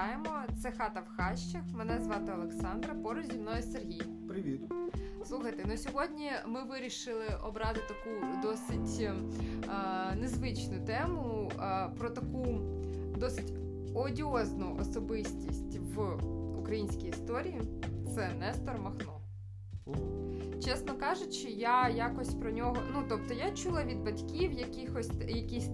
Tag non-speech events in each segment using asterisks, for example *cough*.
вітаємо! Це хата в хащах. Мене звати Олександра. Поруч зі мною Сергій. Привіт. Слухайте, ну сьогодні ми вирішили обрати таку досить е, незвичну тему е, про таку досить одіозну особистість в українській історії. Це Нестор Махно. Чесно кажучи, я якось про нього. Ну тобто я чула від батьків якихось якісь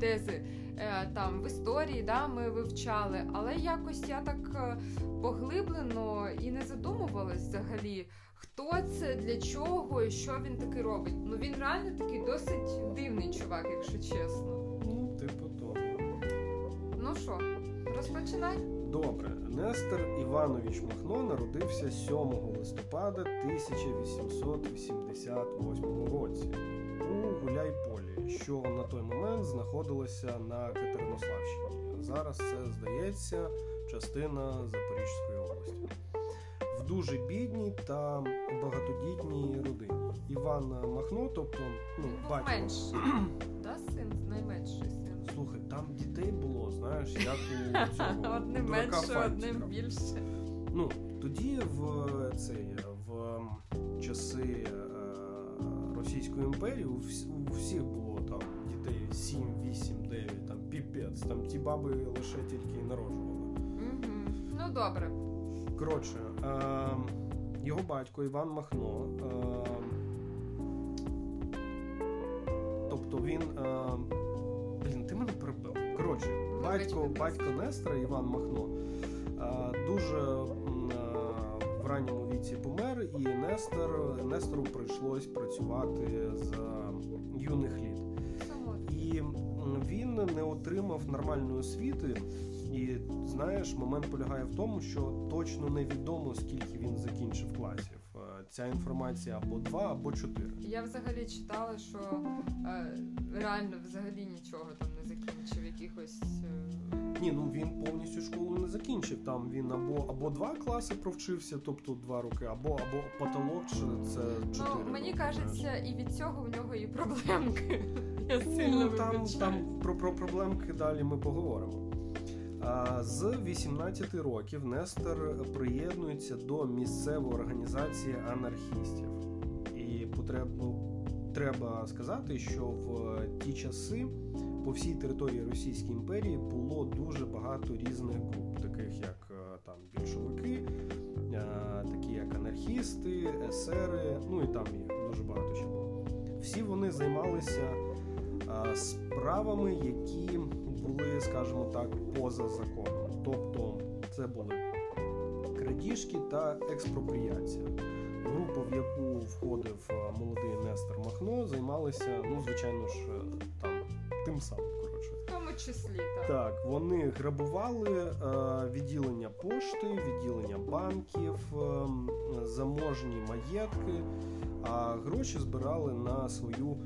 тези е, там в історії, да, ми вивчали, але якось я так е, поглиблено і не задумувалась взагалі, хто це, для чого і що він таки робить. Ну він реально такий досить дивний чувак, якщо чесно. Ну, типу того. Ну що, розпочинай. Добре, Нестор Іванович Махно народився 7 листопада 1888 році у Гуляйполі, що на той момент знаходилося на Катеринославщині. Зараз це здається частина Запорізької області. В дуже бідній та багатодітній родині. Іван Махно, тобто ну, батько. менший. Да, син, найменший. Слухай, там дітей було, знаєш, як у *laughs* цього Одним менше, одним більше. Ну, тоді в цей в часи е, Російської імперії у, всіх було там дітей 7, 8, 9, там піпець. Там ті баби лише тільки народжували. Ну добре. Коротше, е, його батько Іван Махно. Е, тобто він. Блін, ти мене перебив. Коротше, батько, батько Нестора Іван Махно е, дуже е, в ранньому віці помер, і Нестор, Нестору прийшлось працювати з юних літ. І він не отримав нормальної освіти. І знаєш, момент полягає в тому, що точно невідомо, скільки він закінчив класів. Ця інформація або два, або чотири. Я взагалі читала, що е, реально взагалі нічого там не закінчив, якихось. Е... Ні, ну він повністю школу не закінчив. Там він або або два класи провчився, тобто два роки, або або потолок, чи це чотири. Ну, мені роки, кажеться, і від цього в нього і проблемки. *laughs* Я Ну, сильно там, там про, про проблемки далі ми поговоримо. З 18 років Нестор приєднується до місцевої організації анархістів. І потрібно, треба сказати, що в ті часи по всій території Російської імперії було дуже багато різних груп, таких як е, там більшовики, е, такі як анархісти, есери, ну і там їх дуже багато ще було. Всі вони займалися справами, які були, скажімо так, поза законом. Тобто це були крадіжки та експропріація. Група, в яку входив молодий Нестор Махно, займалися, ну, звичайно ж, е, там тим самим. Коротше. В тому числі, так. Так, вони грабували е, відділення пошти, відділення банків, заможні маєтки, а гроші збирали на свою,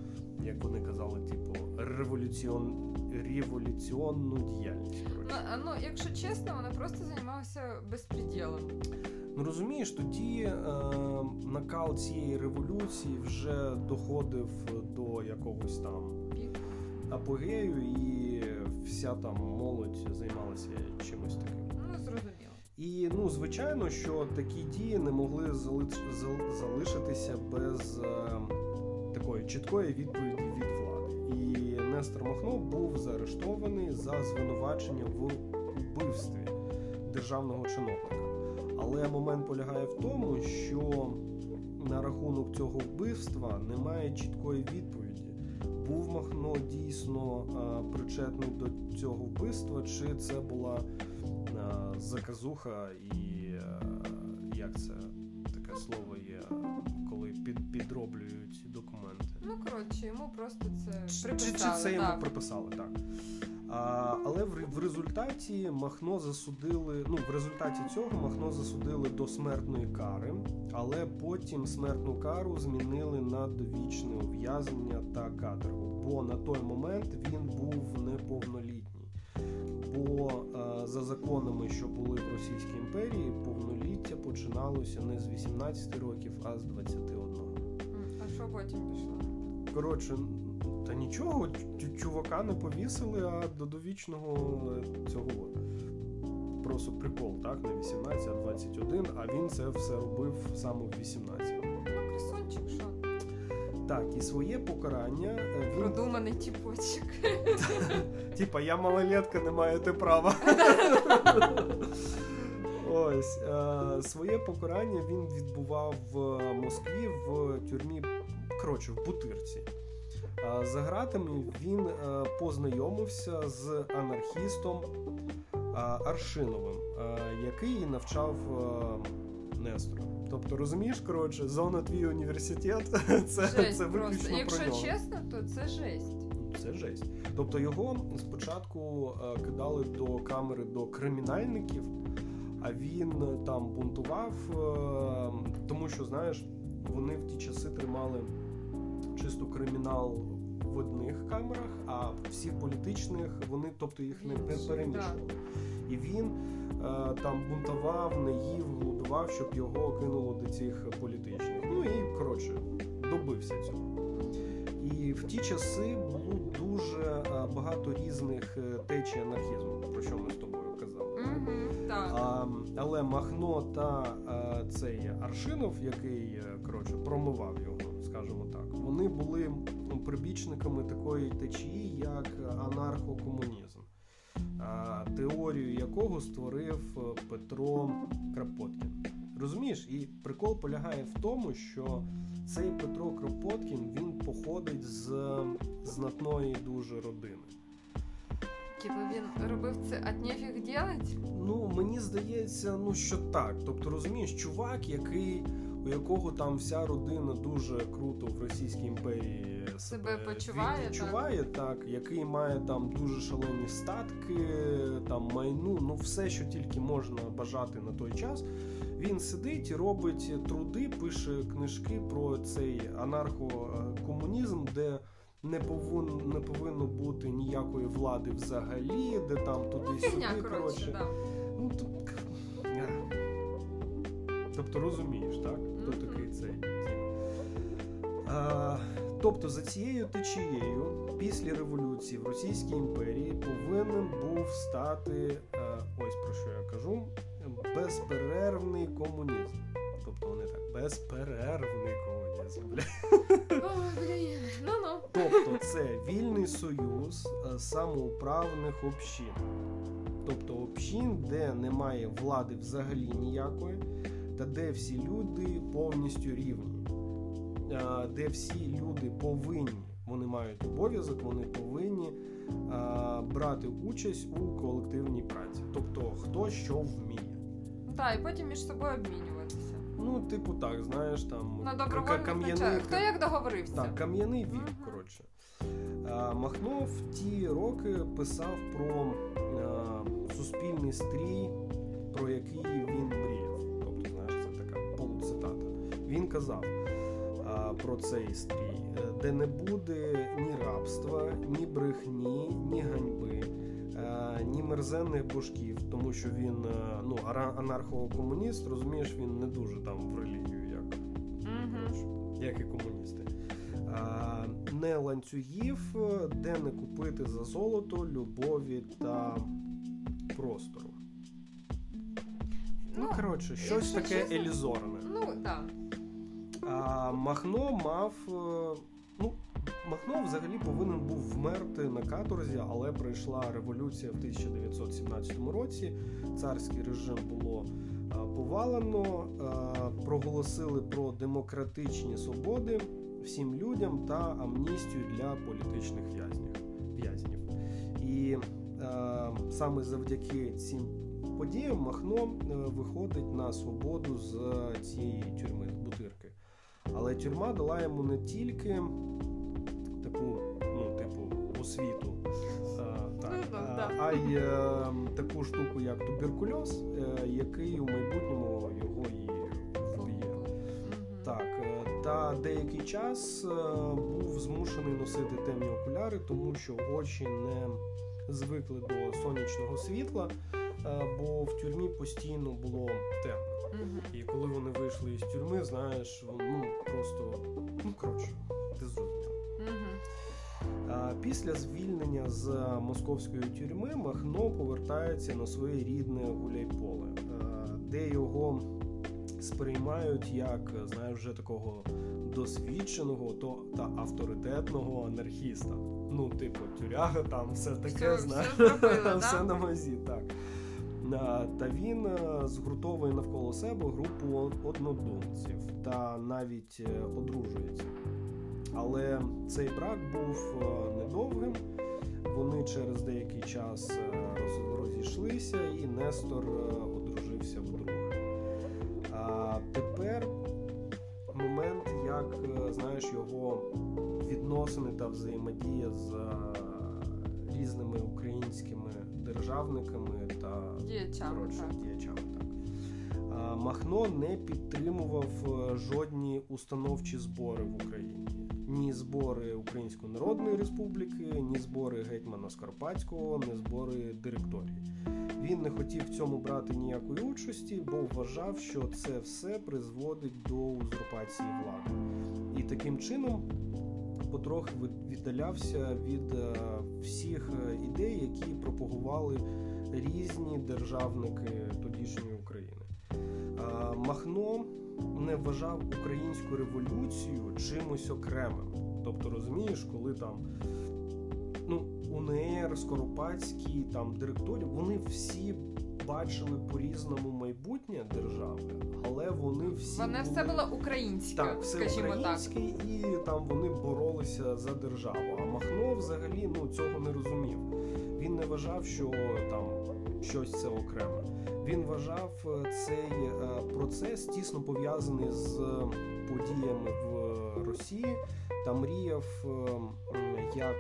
як вони казали, типу, революціон... революціонну діяльність. Ну, ну, якщо чесно, вони просто займалися безпреділом. Ну розумієш, тоді е, накал цієї революції вже доходив до якогось там апогею, і вся там молодь займалася чимось таким. Ну, зрозуміло. І ну, звичайно, що такі дії не могли зали- зал- залишитися без е, такої чіткої відповіді Нестор Махно був заарештований за звинувачення в убивстві державного чиновника. Але момент полягає в тому, що на рахунок цього вбивства немає чіткої відповіді. Був Махно дійсно е, причетний до цього вбивства, чи це була е, заказуха і е, як це таке слово є, Коротше, йому просто це Чи, чи, чи це йому так. приписали, так. А, але в, в результаті Махно засудили. Ну, в результаті цього Махно засудили до смертної кари, але потім смертну кару змінили на довічне ув'язнення та каторгу. Бо на той момент він був неповнолітній. Бо е, за законами, що були в Російській імперії, повноліття починалося не з 18 років, а з 21. А що потім пішло? Коротше, та нічого, чувака не повісили, а до довічного е, цього просто прикол, так, не 18, а 21, а він це все робив саме в 18. Ну, красунчик, що? Так, і своє покарання е, він. Продуманий тіпочок. *laughs* Типа, я малолетка, не маєте права. *laughs* Ось е, своє покарання він відбував в Москві в тюрмі, коротше, в Бутирці. За гратами він е, познайомився з анархістом Аршиновим, е, який навчав е, Нестора. Тобто, розумієш, коротше, зона твій університет це, Жесть це виключно Якщо про нього. чесно, то це жесть. Це жесть. Тобто його спочатку кидали до камери до кримінальників, а він там бунтував, тому що, знаєш, вони в ті часи тримали чисто кримінал в одних камерах, а всі політичних вони, тобто їх не пе- перемішували. І він е, там бунтував, не їв, голодував, щоб його кинуло до цих політичних. Ну і коротше, добився цього. І в ті часи було дуже е, багато різних е, течій анархізму, про що ми з тобою казали. Угу, так. А, але Махно та е, цей Аршинов, який коротше промивав його, скажімо так, вони були ну, прибічниками такої течії, як анархокомунізм, теорію якого створив Петро Крапоткін. Розумієш, і прикол полягає в тому, що цей Петро Кропоткін він походить з знатної дуже родини. Типу він робив це от нефіг делать? Ну, мені здається, ну що так. Тобто, розумієш, чувак, який, у якого там вся родина дуже круто в Російській імперії Себе почуває, відчуває, так. який має там дуже шалені статки, там майну, ну все, що тільки можна бажати на той час. Він сидить робить труди, пише книжки про цей анархокомунізм, де не повинно, не повинно бути ніякої влади взагалі, де там Ну, туди-сюди. коротше, да. Ну тут. Тобто розумієш, так? Хто такий цей. А, тобто за цією течією після революції в Російській імперії повинен був стати е, ось про що я кажу: безперервний комунізм. Тобто вони так, безперервний комунізм. Бля. Ну-ну. Тобто це вільний союз е, самоуправних общин. Тобто общин, де немає влади взагалі ніякої, та де всі люди повністю рівні, де всі люди повинні, вони мають обов'язок, вони повинні брати участь у колективній праці. Тобто хто що вміє. Так, і потім між собою обмінюватися. Ну, типу, так, знаєш, там На кам'яний- Хто як договорився? Так, кам'яний вік, Мгм. коротше. А, Махно в ті роки писав про суспільний стрій, про який він мріяв. Він казав а, про цей стрій, е, де не буде ні рабства, ні брехні, ні ганьби. е, Ні мерзенних божків, тому що він е, ну, анархокомуніст, розумієш, він не дуже там в релігію, як Угу. як і комуністи. А, не ланцюгів, де не купити за золото, любові та простору. Ну, Ну, коротше, щось таке чесно, елізорне. Ну, так. А Махно мав. е, Ну, Махно взагалі повинен був вмерти на каторзі, але прийшла революція в 1917 році. Царський режим було е, повалено, е, проголосили про демократичні свободи всім людям та амністію для політичних в'язнів. І саме завдяки цим подіям Махно виходить на свободу з цієї тюрми, бутирки. Але тюрма дала йому не тільки таку, ну, типу, освіту, е, так, Ну, а- а й е, таку штуку, як туберкульоз, е, який у майбутньому його і вб'є. Так, е, та деякий час е, був змушений носити темні окуляри, тому що очі не звикли до сонячного світла, е, бо в тюрмі постійно було темно. Мгм. І коли вони вийшли із тюрми, знаєш, ну просто ну коротше, ти зрозумів. А, Після звільнення з московської тюрми Махно повертається на своє рідне Гуляйполе, де його сприймають як знаєш, вже такого досвідченого то та авторитетного анархіста. Ну, типу, тюряга там все таке, все, знаєш, все, зробила, *laughs* все да? на мазі, так. Та він згуртовує навколо себе групу однодумців та навіть е, одружується. Але цей брак був е, недовгим. Вони через деякий час е, розійшлися, і Нестор одружився вдруге. А тепер момент, як знаєш, його відносини та взаємодія з різними українськими державниками та діячами. Коротше, так. діячами так. Махно не підтримував жодні установчі збори в Україні. Ні збори Української Народної Республіки, ні збори гетьмана Скоропадського, ні збори директорії. Він не хотів в цьому брати ніякої участі, бо вважав, що це все призводить до узурпації влади. І таким чином потрохи віддалявся від всіх ідей, які пропагували різні державники тодішньої України. Махно не вважав українську революцію чимось окремим. Тобто, розумієш, коли там ну, УНР, Скоропадський, там директорів, вони всі бачили по-різному майбутнє держави, але вони всі Вони були... все було українське, так, все скажімо українське, так. і там вони боролися за державу. А Махно взагалі ну цього не розумів. Він не вважав, що там щось це окреме. Він вважав цей процес тісно пов'язаний з подіями в Росії та мріяв, як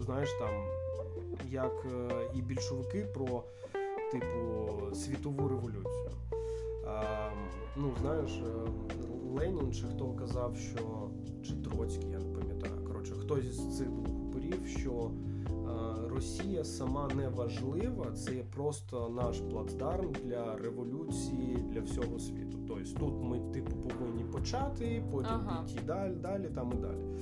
знаєш, там як і більшовики про типу світову революцію. Ну, знаєш, Ленін чи хто казав, що чи Троцький, я не пам'ятаю. Коротше, хтось з цих двох упорів, що Росія сама не важлива, це є просто наш плацдарм для революції для всього світу. Тобто тут ми типу повинні почати, потім Ага. піти далі, далі, там і далі.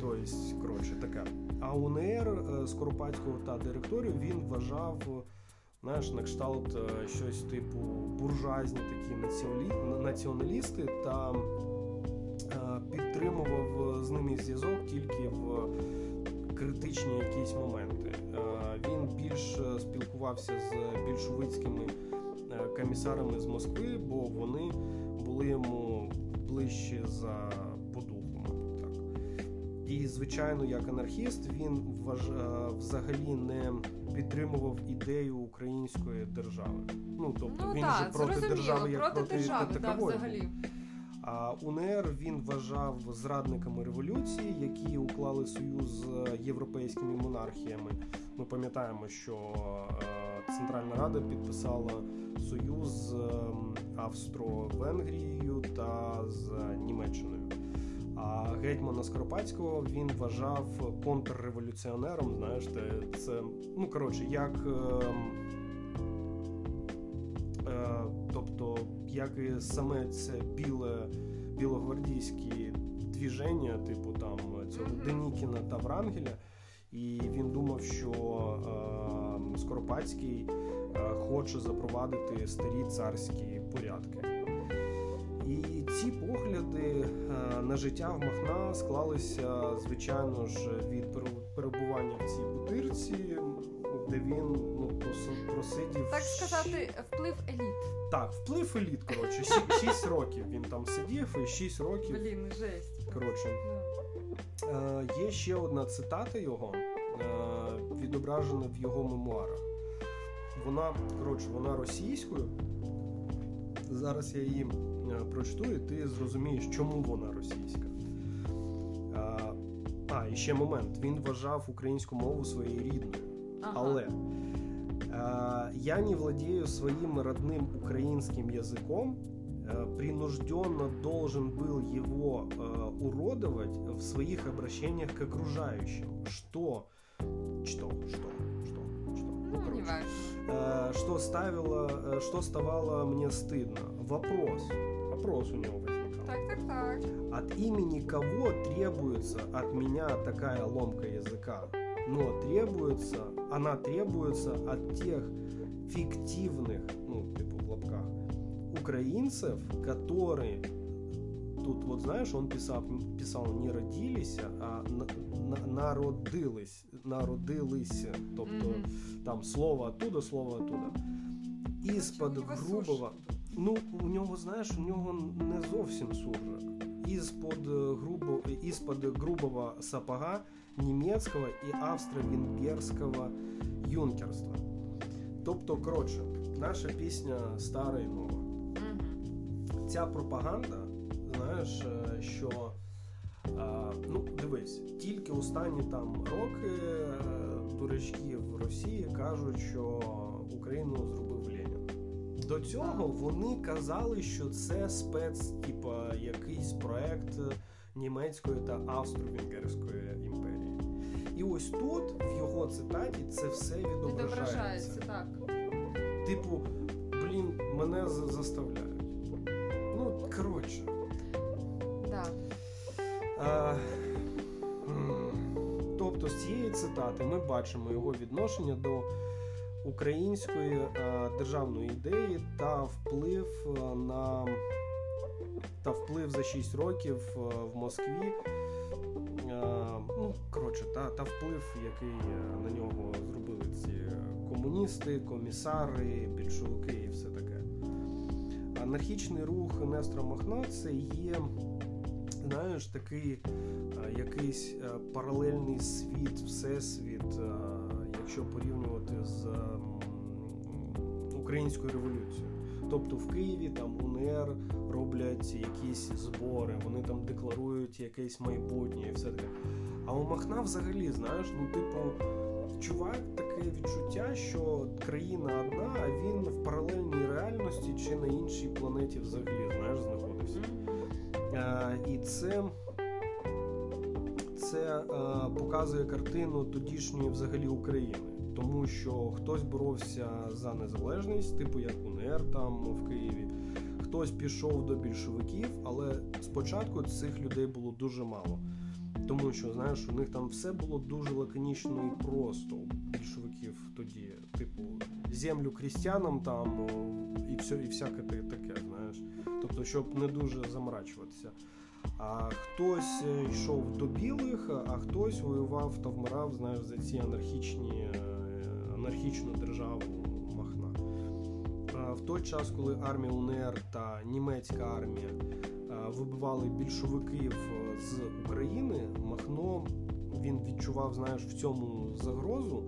Тобто, коротше, таке. А УНР е, Скоропадського та директорію він вважав, знаєш, на кшталт е, щось типу буржуазні такі націоналі- націоналісти та е, підтримував з ними зв'язок тільки в критичні якісь моменти. Він більш спілкувався з більшовицькими комісарами з Москви, бо вони були йому ближче за І, звичайно, як анархіст, він вваж... е, взагалі не підтримував ідею української держави. Ну тобто Ну він так, же проти держави як проти, проти держави, так, такової. взагалі. А УНР він вважав зрадниками революції, які уклали союз з європейськими монархіями. Ми пам'ятаємо, що е, Центральна Рада підписала союз з ем, Австро-Венгрією та з Німеччиною. А гетьмана Скоропадського він вважав контрреволюціонером. Знаєш, це ну коротше, як. ем, Е, тобто, як і саме це біле білогвардійське двіження, типу там цього Денікіна та Врангеля, і він думав, що е, Скоропадський е, хоче запровадити старі царські порядки. І ці погляди е, на життя в Махна склалися, звичайно ж, від перебування в цій бутирці, де він ну, просидів Так сказати, вплив еліт. так, вплив еліт, коротше, Сі- 6 років він там сидів, і 6 років. Блін, жесть. Коротше, Ну. е, є ще одна цитата його, е, відображена в його мемуарах. Вона, коротше, вона російською. Зараз я її е, прочту, і ти зрозумієш, чому вона російська. Е, а, і ще момент. Він вважав українську мову своєю рідною. Ага. Але э, я не владею своим родным украинским языком, э, принужденно должен был его э, уродовать в своих обращениях к окружающим. Что? Что? Что? Ну, короче. не важно. Э, что ставило, э, что ставало мне стыдно? Вопрос. Вопрос у него возникал. Так, так, так. От имени кого требуется от меня такая ломка языка? Но требуется, она требуется от тех фиктивных, ну, типа в лапках, украинцев, которые тут, вот знаешь, он писал, писал не родились, а на, на, народились, народилися. Тобто Мгм. там слово оттуда, слово оттуда. Із-под грубого. Ну, у нього, знаєш, у нього не зовсім суржик. Із-под е, грубо, із-под грубого сапога німецького і австро-венгерського юнкерства. Тобто, коротше, наша пісня стара і нова. Ця пропаганда, знаєш, е, що е, ну, дивись, тільки останні там роки е, дурачки в Росії кажуть, що Україну зробив Ленін. До цього вони казали, що це спец, типа якийсь проект німецької та австро-венгерської імперії. І ось тут, в його цитаті, це все відображається. Відображається, так. Типу, блін, мене заставляють. Ну, коротше. Тобто, з цієї цитати ми бачимо його відношення до української е, державної ідеї та вплив е, на та вплив за 6 років е, в Москві. Ну, коротше, та, та вплив, який на нього зробили ці комуністи, комісари, більшовики і все таке. Анархічний рух Нестора Махна це є, знаєш, такий е, якийсь е, паралельний світ, всесвіт, е, якщо порівнювати з українською революцією. Тобто в Києві там УНР роблять якісь збори, вони там декларують якесь майбутнє і все таке. А у Махна взагалі, знаєш, ну типу, чувак таке відчуття, що країна одна, а він в паралельній реальності чи на іншій планеті взагалі, знаєш, знаходився. Е, і це, це показує картину тодішньої взагалі України. Тому що хтось боровся за незалежність, типу як УНР там в Києві, хтось пішов до більшовиків, але спочатку цих людей було дуже мало. Тому що, знаєш, у них там все було дуже лаконічно і просто у більшовиків тоді, типу, землю крістянам там і все, і всяке таке. Тобто, щоб не дуже заморачуватися. А хтось е, йшов до білих, а хтось воював та вмирав, знаєш, за ці анархічні, е, анархічну державу Махна. А В той час, коли армія УНР та німецька армія вибивали більшовиків е, з України, Махно він відчував, знаєш, в цьому загрозу,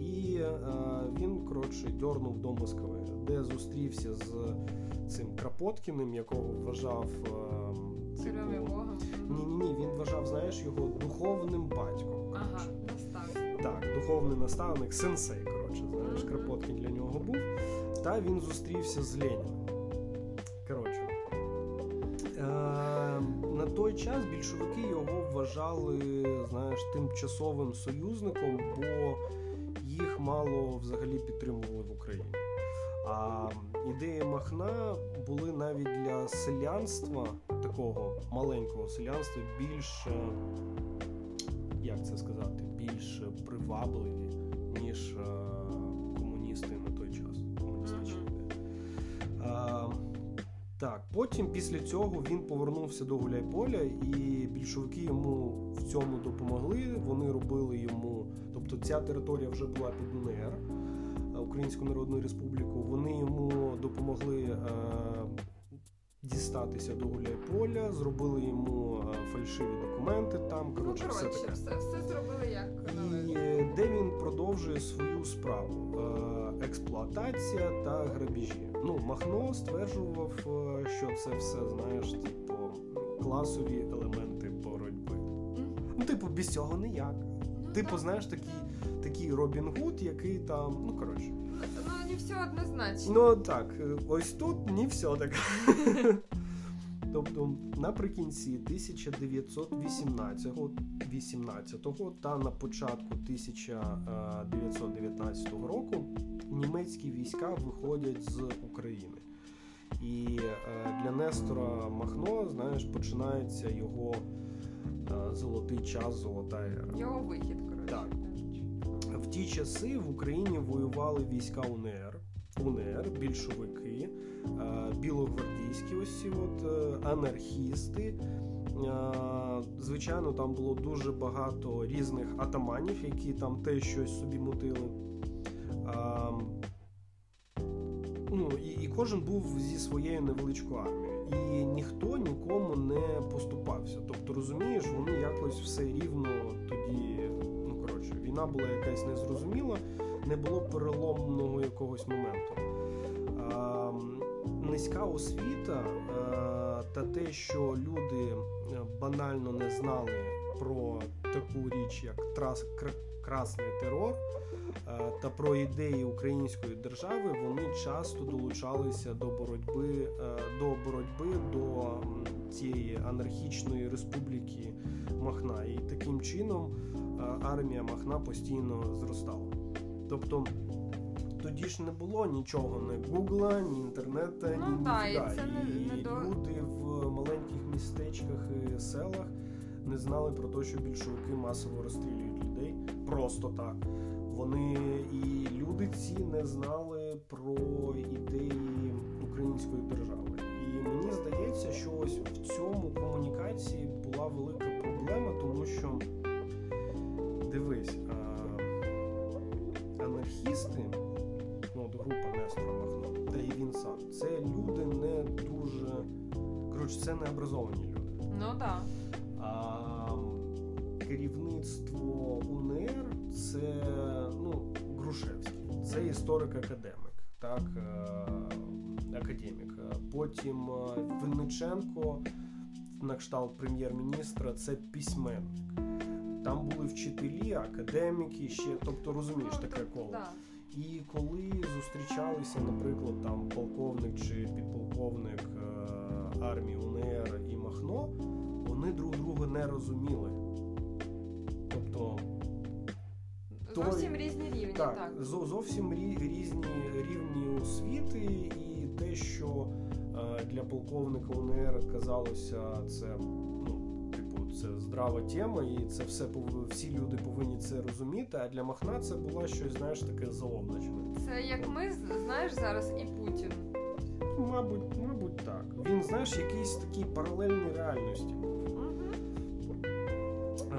і він коротше дьорнув до Москви, де зустрівся з цим Крапоткіним, якого вважав Царем і типу, Богом. ні, ні, ні, він вважав, знаєш, його духовним батьком. Ага, наставник. Так, духовний наставник, сенсей, коротше, знаєш, Мгм. Кропоткін для нього був. Та він зустрівся з Леніном. Коротше. Е, на той час більшовики його вважали, знаєш, тимчасовим союзником, бо їх мало взагалі підтримували в Україні. А ідеї Махна були навіть для селянства, такого маленького селянства, більш, е, як це сказати, більш привабливі, ніж е, комуністи на той час. Комуністичні А, так, потім після цього він повернувся до Гуляйполя, і більшовики йому в цьому допомогли. Вони робили йому, тобто ця територія вже була під УНР, Українську Народну Республіку. Вони йому допомогли е, дістатися до Гуляйполя, зробили йому е, фальшиві документи там. Ну, Коротше, все таке. все, все зробили як І де він продовжує свою справу: Е, експлуатація та грабіжі. Ну, Махно стверджував, що це все, знаєш, типу, класові елементи боротьби. Мгм. Ну, типу, без цього ніяк. Ну, Типу, так. знаєш, такий, такий Робін Гуд, який там, ну коротше. Ну, не все однозначно. Ну так, е, ось тут не все так. *laughs* Тобто наприкінці 1918 18 та на початку 1919 року німецькі війська виходять з України. І е, для Нестора Махно, знаєш, починається його е, золотий час, золота ера. Його вихід, коротше. Так. В ті часи в Україні воювали війська УНР, УНР, більшовики, е, білогвардійські ось ці от е, анархісти. Е, Звичайно, там було дуже багато різних атаманів, які там теж щось собі мутили. Ну, і, і кожен був зі своєю невеличкою армією. І ніхто нікому не поступався. Тобто, розумієш, вони якось все рівно тоді. Війна була якась незрозуміла, не було переломного якогось моменту. Низька освіта та те, що люди е, банально не знали про таку річ, як трас, кр, красний терор. Е, та про ідеї української держави вони часто долучалися до боротьби е, до боротьби до цієї анархічної республіки Махна. І таким чином е, армія Махна постійно зростала. Тобто тоді ж не було нічого, ні Гугла, ні інтернету, Ну, ні да, і це не- І не до- люди в маленьких містечках і селах не знали про те, що більшовики масово розстрілюють людей просто так. Вони і люди ці не знали про ідеї української держави. І мені здається, що ось в цьому комунікації була велика проблема, тому що дивись, а, анархісти, ну от група Нестора Махно, та і він сам, це люди не дуже. Коротше, це не образовані люди. Ну так. А керівництво УНР це ну, Грушевський, це історик-академік, так, е, академік. Потім е, Винниченко, на кшталт прем'єр-міністра, це письменник. Там були вчителі, академіки ще, тобто розумієш Ну, таке коло. да. І коли зустрічалися, наприклад, там полковник чи підполковник е, армії УНР і Махно, вони друг друга не розуміли. Тобто, Той- Зовсім різні рівні, так, так. зовсім рі- різні рівні освіти, і те, що е, для полковника УНР казалося, це це здрава тема, і це все всі люди повинні це розуміти. А для Махна це було щось, знаєш, таке заоблачне. Це як ми знаєш зараз і Путін. Мабуть, мабуть, так. Він, знаєш, якийсь такий паралельний реальності був. Угу. Е,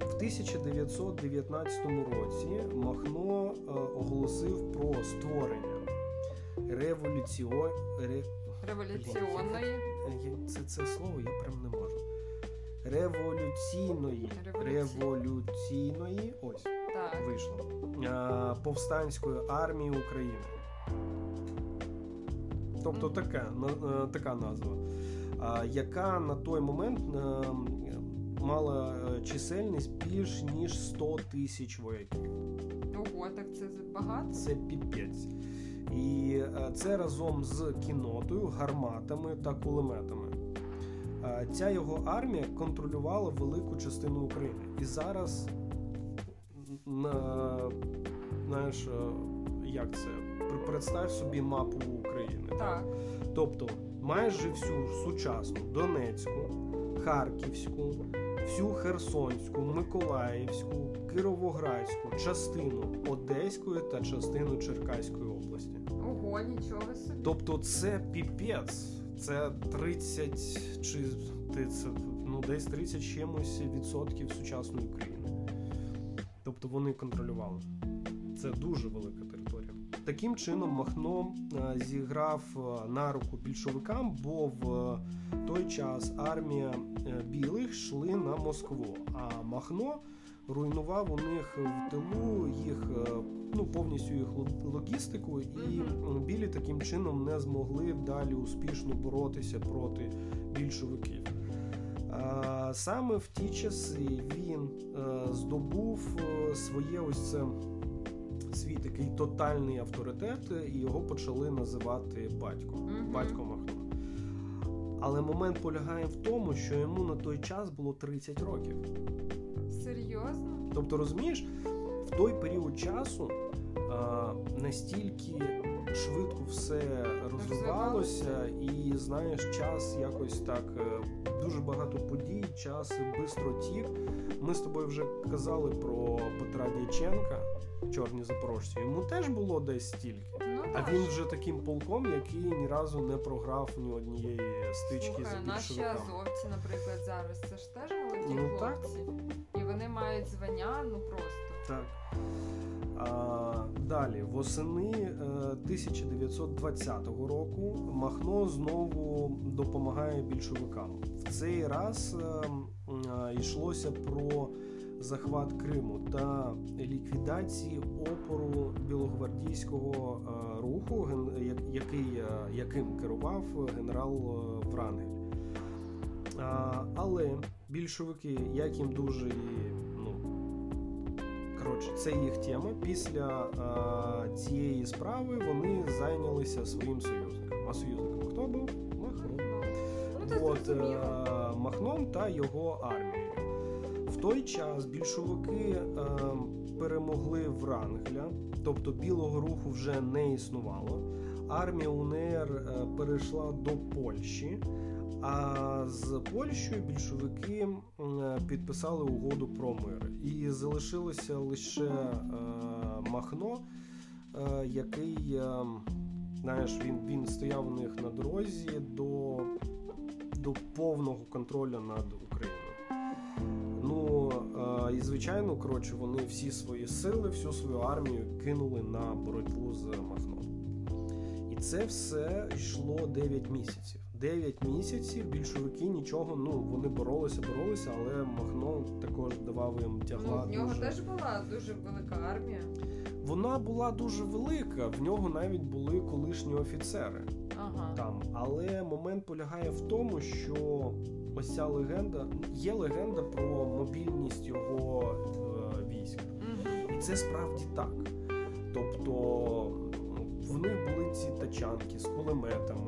В 1919 році Махно е, оголосив про створення революціо... ре... Революціонної. Це, це слово я прям не можу. Революційної. Революцій- Революційної. Ось Так. вийшло. е, Повстанської армії України. Тобто така, на- е, така назва, а, яка на той момент е, мала е, чисельність більш ніж 100 тисяч вояків. Ого, так це багато. Це піпець. І це разом з кінотою, гарматами та кулеметами. Ця його армія контролювала велику частину України. І зараз на, знаєш, е, як це? Пр- Представ собі мапу України. Так. Тобто майже всю сучасну Донецьку, Харківську, всю Херсонську, Миколаївську, Кировоградську, частину Одеської та частину Черкаської області. Ого, нічого собі. Тобто це піпець. Це 30 чи це ну десь 30 чимось відсотків сучасної України. Тобто вони контролювали. Це дуже велика територія. Таким чином Махно е, зіграв е, на руку більшовикам, бо в е, той час армія білих йшли на Москву, а Махно руйнував у них в тилу їх е, ну повністю їх ло- логістику, і білі таким чином не змогли далі успішно боротися проти більшовиків. Саме в ті часи він е, здобув е, своє ось це свій такий тотальний авторитет, і його почали називати батько. Мгм. Батько Махно. Але момент полягає в тому, що йому на той час було 30 років. Серйозно? Тобто, розумієш, в той період часу а, настільки швидко все розвивалося, і знаєш, час якось так е, дуже багато подій, час бистро тік. Ми з тобою вже казали про Петра Дяченка, чорні запорожці. Йому теж було десь стільки. Ну, А він вже таким полком, який ні разу не програв ні однієї стички Слухай, з наші азовці, наприклад, зараз це ж теж молоді Ну, хлопці. І вони мають звання, ну просто. Так. А, далі, восени е, 1920 року Махно знову допомагає більшовикам. В цей раз е, е, йшлося про захват Криму та ліквідації опору білогвардійського е, руху, який, е, яким керував генерал е, Врангель. Але більшовики, як їм дуже і, ну, коротше, це їх тема. Після а, цієї справи вони зайнялися своїм союзником. А союзником хто був? Махно. Ну, От, е, Махном та його армією. В той час більшовики е, перемогли Врангеля, тобто білого руху вже не існувало. Армія УНР е, перейшла до Польщі, а з Польщею більшовики підписали угоду про мир. І залишилося лише е, Махно, е, який, е, знаєш, він, він стояв у них на дорозі до, до повного контролю над Україною. Ну і звичайно, коротше, вони всі свої сили, всю свою армію кинули на боротьбу з Махном. І це все йшло 9 місяців. 9 місяців більшовики нічого, ну вони боролися, боролися, але Махно також давав їм Ну, тягла. в нього дуже... теж була дуже велика армія. Вона була дуже велика, в нього навіть були колишні офіцери Ага. там. Але момент полягає в тому, що ось ця легенда є легенда про мобільність його е, військ. Мгм. І це справді так. Тобто в них були ці тачанки з кулеметами.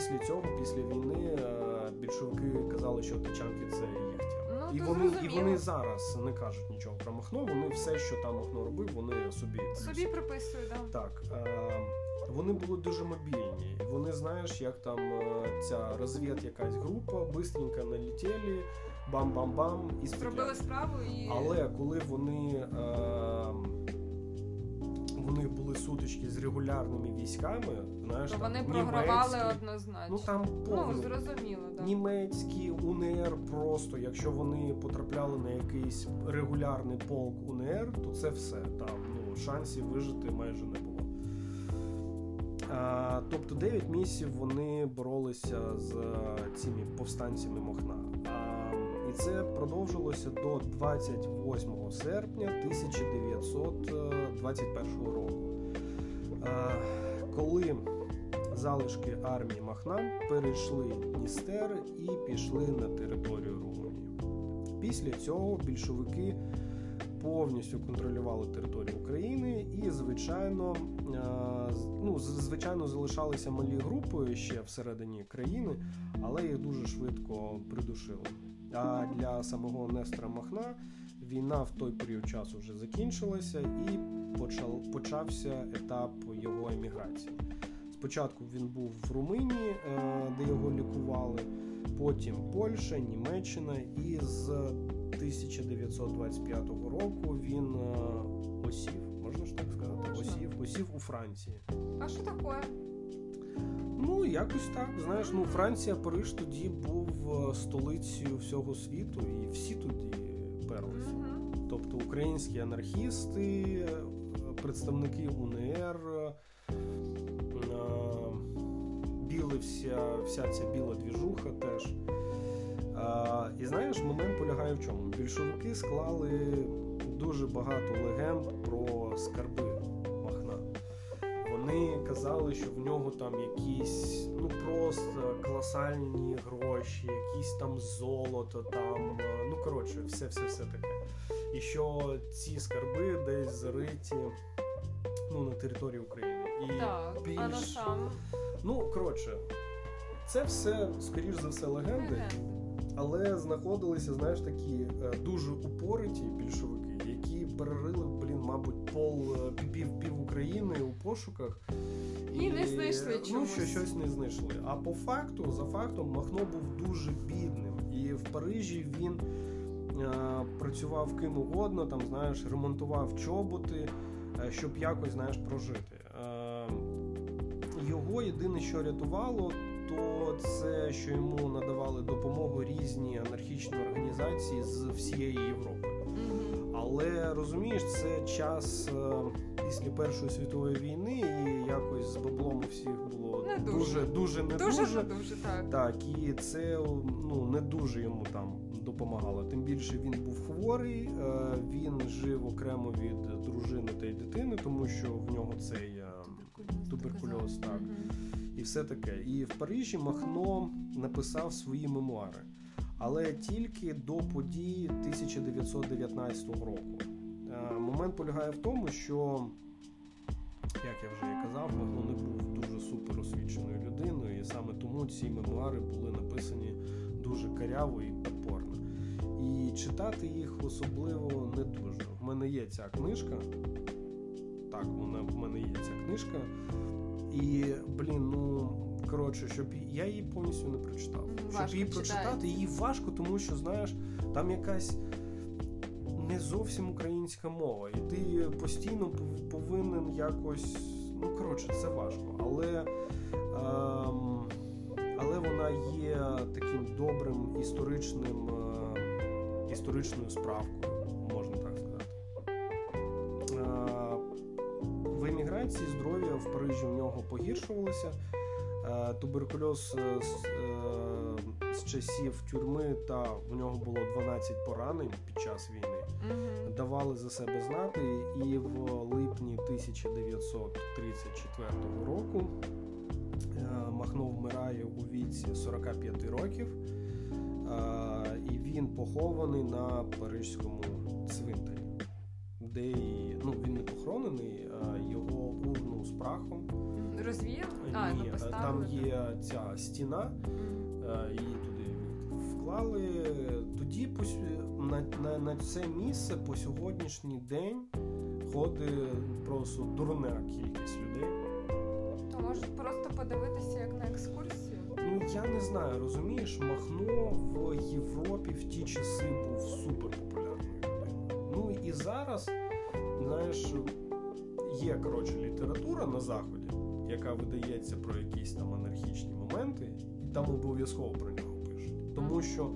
Після цього, після війни, е, більшовики казали, що тачанки це їх. Ну, І вони, і вони зараз не кажуть нічого про Махно. Вони все, що там Махно робив, вони собі Собі приписую, да. так, е, вони були дуже мобільні. Вони знаєш, як там е, ця розвід якась група, бистренько налетіли, бам-бам-бам і Зробили справу і. Але коли вони е, у були сутички з регулярними військами, знаєш, там, вони програвали німецькі, однозначно. Ну там Ну, зрозуміло, да. німецькі УНР просто, якщо вони потрапляли на якийсь регулярний полк УНР, то це все там ну, шансів вижити майже не було. А, тобто 9 місяців вони боролися з е, цими повстанцями Мохна. А, і це продовжилося до 28 серпня 1921 року. А, коли залишки армії Махна перейшли Дністер і пішли на територію Румунії. Після цього більшовики повністю контролювали територію України і, звичайно, е, ну, звичайно, залишалися малі групи ще всередині країни, але їх дуже швидко придушили. А для самого Нестора Махна війна в той період часу вже закінчилася і почав, почався етап його еміграції. Спочатку він був в Румунії, е, де його лікували, потім Польща, Німеччина, і з 1925 року він е, осів, можна ж так сказати, Можна. осів, осів у Франції. А що таке? Ну, якось так. Знаєш, ну Франція, Париж тоді був е, столицею всього світу, і всі туди перлися. Тобто українські анархісти, представники УНР, вся, вся ця біла двіжуха теж. Е, І знаєш, момент полягає в чому? Більшовики склали дуже багато легенд про скарби Махна. Вони казали, що в нього там якісь ну просто колосальні гроші, якісь там золото, там ну коротше, все, все, все таке. І що ці скарби десь зариті ну, на території України. І Так, а на сам Ну, коротше, це все, скоріш за все, легенди. Але знаходилися, знаєш, такі е, дуже упориті більшовики, які перерили, блін, мабуть, пол е, пів пів України у пошуках. І не знайшли Ну, чомусь. що щось не знайшли. А по факту, за фактом, Махно був дуже бідним. І в Парижі він е, працював ким угодно, там, знаєш, ремонтував чоботи, щоб якось знаєш, прожити. Його єдине, що рятувало, то це, що йому надавали допомогу різні анархічні організації з всієї Європи. Але розумієш, це час е, після Першої світової війни, і якось з баблом у всіх було Не дуже. дуже, дуже не Дуже дуже. не дуже так. Так, і це ну не дуже йому там допомагало. Тим більше він був хворий, е, він жив окремо від дружини та й дитини, тому що в нього цей Туберкульоз, так. Мгм. і все таке. І в Парижі Махно написав свої мемуари, але тільки до подій 1919 року. Е, Момент полягає в тому, що, як я вже і казав, Махно не був дуже супер освіченою людиною, і саме тому ці мемуари були написані дуже каряво і топорно. І читати їх особливо не дуже. В мене є ця книжка. Так, вона в мене є ця книжка. І, блін, ну коротше, щоб я її повністю не прочитав. Мгм, щоб важко її прочитати, її важко, тому що знаєш, там якась не зовсім українська мова, і ти постійно повинен якось. Ну, коротше, це важко. Але, ем, але вона є таким добрим історичним, е, історичною справкою, еміграції здоров'я в Парижі в нього погіршувалося. Е, Туберкульоз е, з, е, часів тюрми та в нього було 12 поранень під час війни. Давали за себе знати, і в липні 1934 року Махно вмирає у віці 45 років, і він похований на парижському цвинтарі, де ну, він не похоронений, а його урну з прахом. Мгм. Розвіяв? А, Ні, ну там є ця стіна, е, її туди вклали. Тоді на, на, на це місце по сьогоднішній день ходить просто дурна кількість людей. То може просто подивитися як на екскурсію. Ну я не знаю, розумієш, Махно в Європі в ті часи був супер популярною. Ну і зараз, знаєш, є коротше література на заході, яка видається про якісь там анархічні моменти, і там обов'язково про нього пишуть. Тому що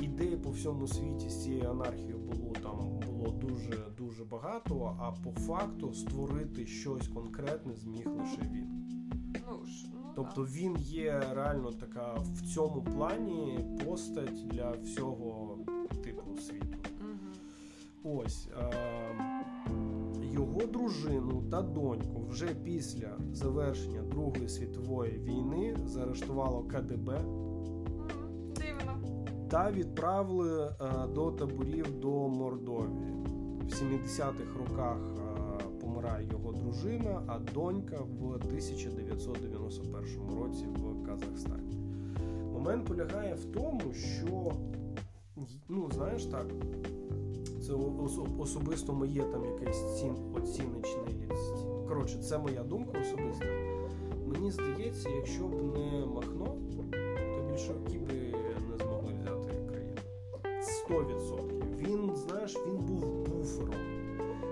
ідей по всьому світі з цією анархією було там було дуже дуже багато. А по факту створити щось конкретне зміг лише він. Ну ж, ну Тобто він є реально така в цьому плані постать для всього типу світу. Мгм. Ось е, його дружину та доньку вже після завершення Другої світової війни заарештувало КДБ Дивно. та відправили е, до таборів до Мордовії. В 70-х роках е, помирає його дружина, а донька в 1991 році в Казахстані. Момент полягає в тому, що ну знаєш так, це особисто моє там якесь цін, оціночне. ліс- Коротше, це моя думка особиста. Мені здається, якщо б не Махно, то більшовики би не змогли взяти країну. 100%. Він, знаєш, він був буфером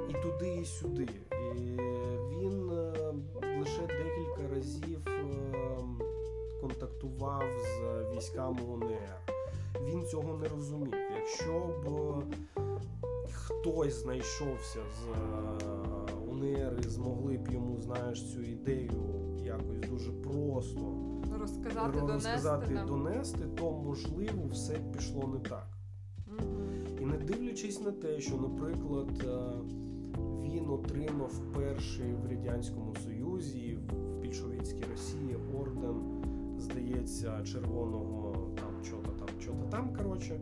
і туди, і сюди. І він е, лише декілька разів е, контактував з військами УНР. Він цього не розумів. Якщо б хтось знайшовся з е, УНР і змогли б йому, знаєш, цю ідею якось дуже просто Розказати, розказати донести донести, то можливо все пішло не так. І не дивлячись на те, що, наприклад, е, він отримав перший в Радянському Союзі, в більшовицькій Росії орден, здається, червоного там чого-то там, чого-то там, коротше,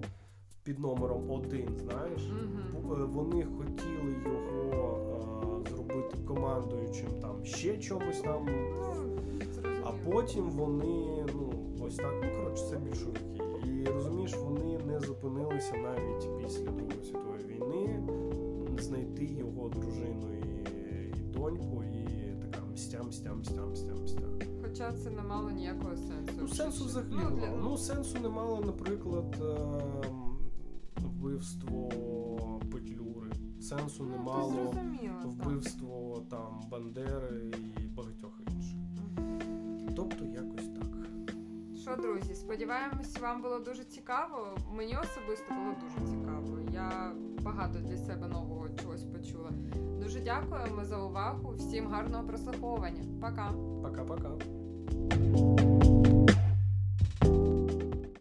під номером один, знаєш. Е, Вони хотіли його е, зробити командуючим там ще чомусь там Ну, зрозуміло. а потім вони, ну, ось так, ну коротше, це більшовики. І розумієш, вони не зупинилися навіть після Другої світової війни знайти його дружину і, і доньку, і така мстя, мстя, мстя, мстя, мстя. Хоча це не мало ніякого сенсу. Ну, сенсу взагалі Ну, для- Ну, сенсу не мало, наприклад, ем, вбивство Петлюри. Сенсу не ну, то мало зрозуміло, так. вбивство там Бандери і багатьох інших. Мгм. Тобто якось так. Що, друзі, сподіваємось, вам було дуже цікаво. Мені особисто було дуже цікаво. Я багато для себе нового чогось почула. Дуже дякуємо за увагу. Всім гарного прослуховування. Пока! Пока-пока.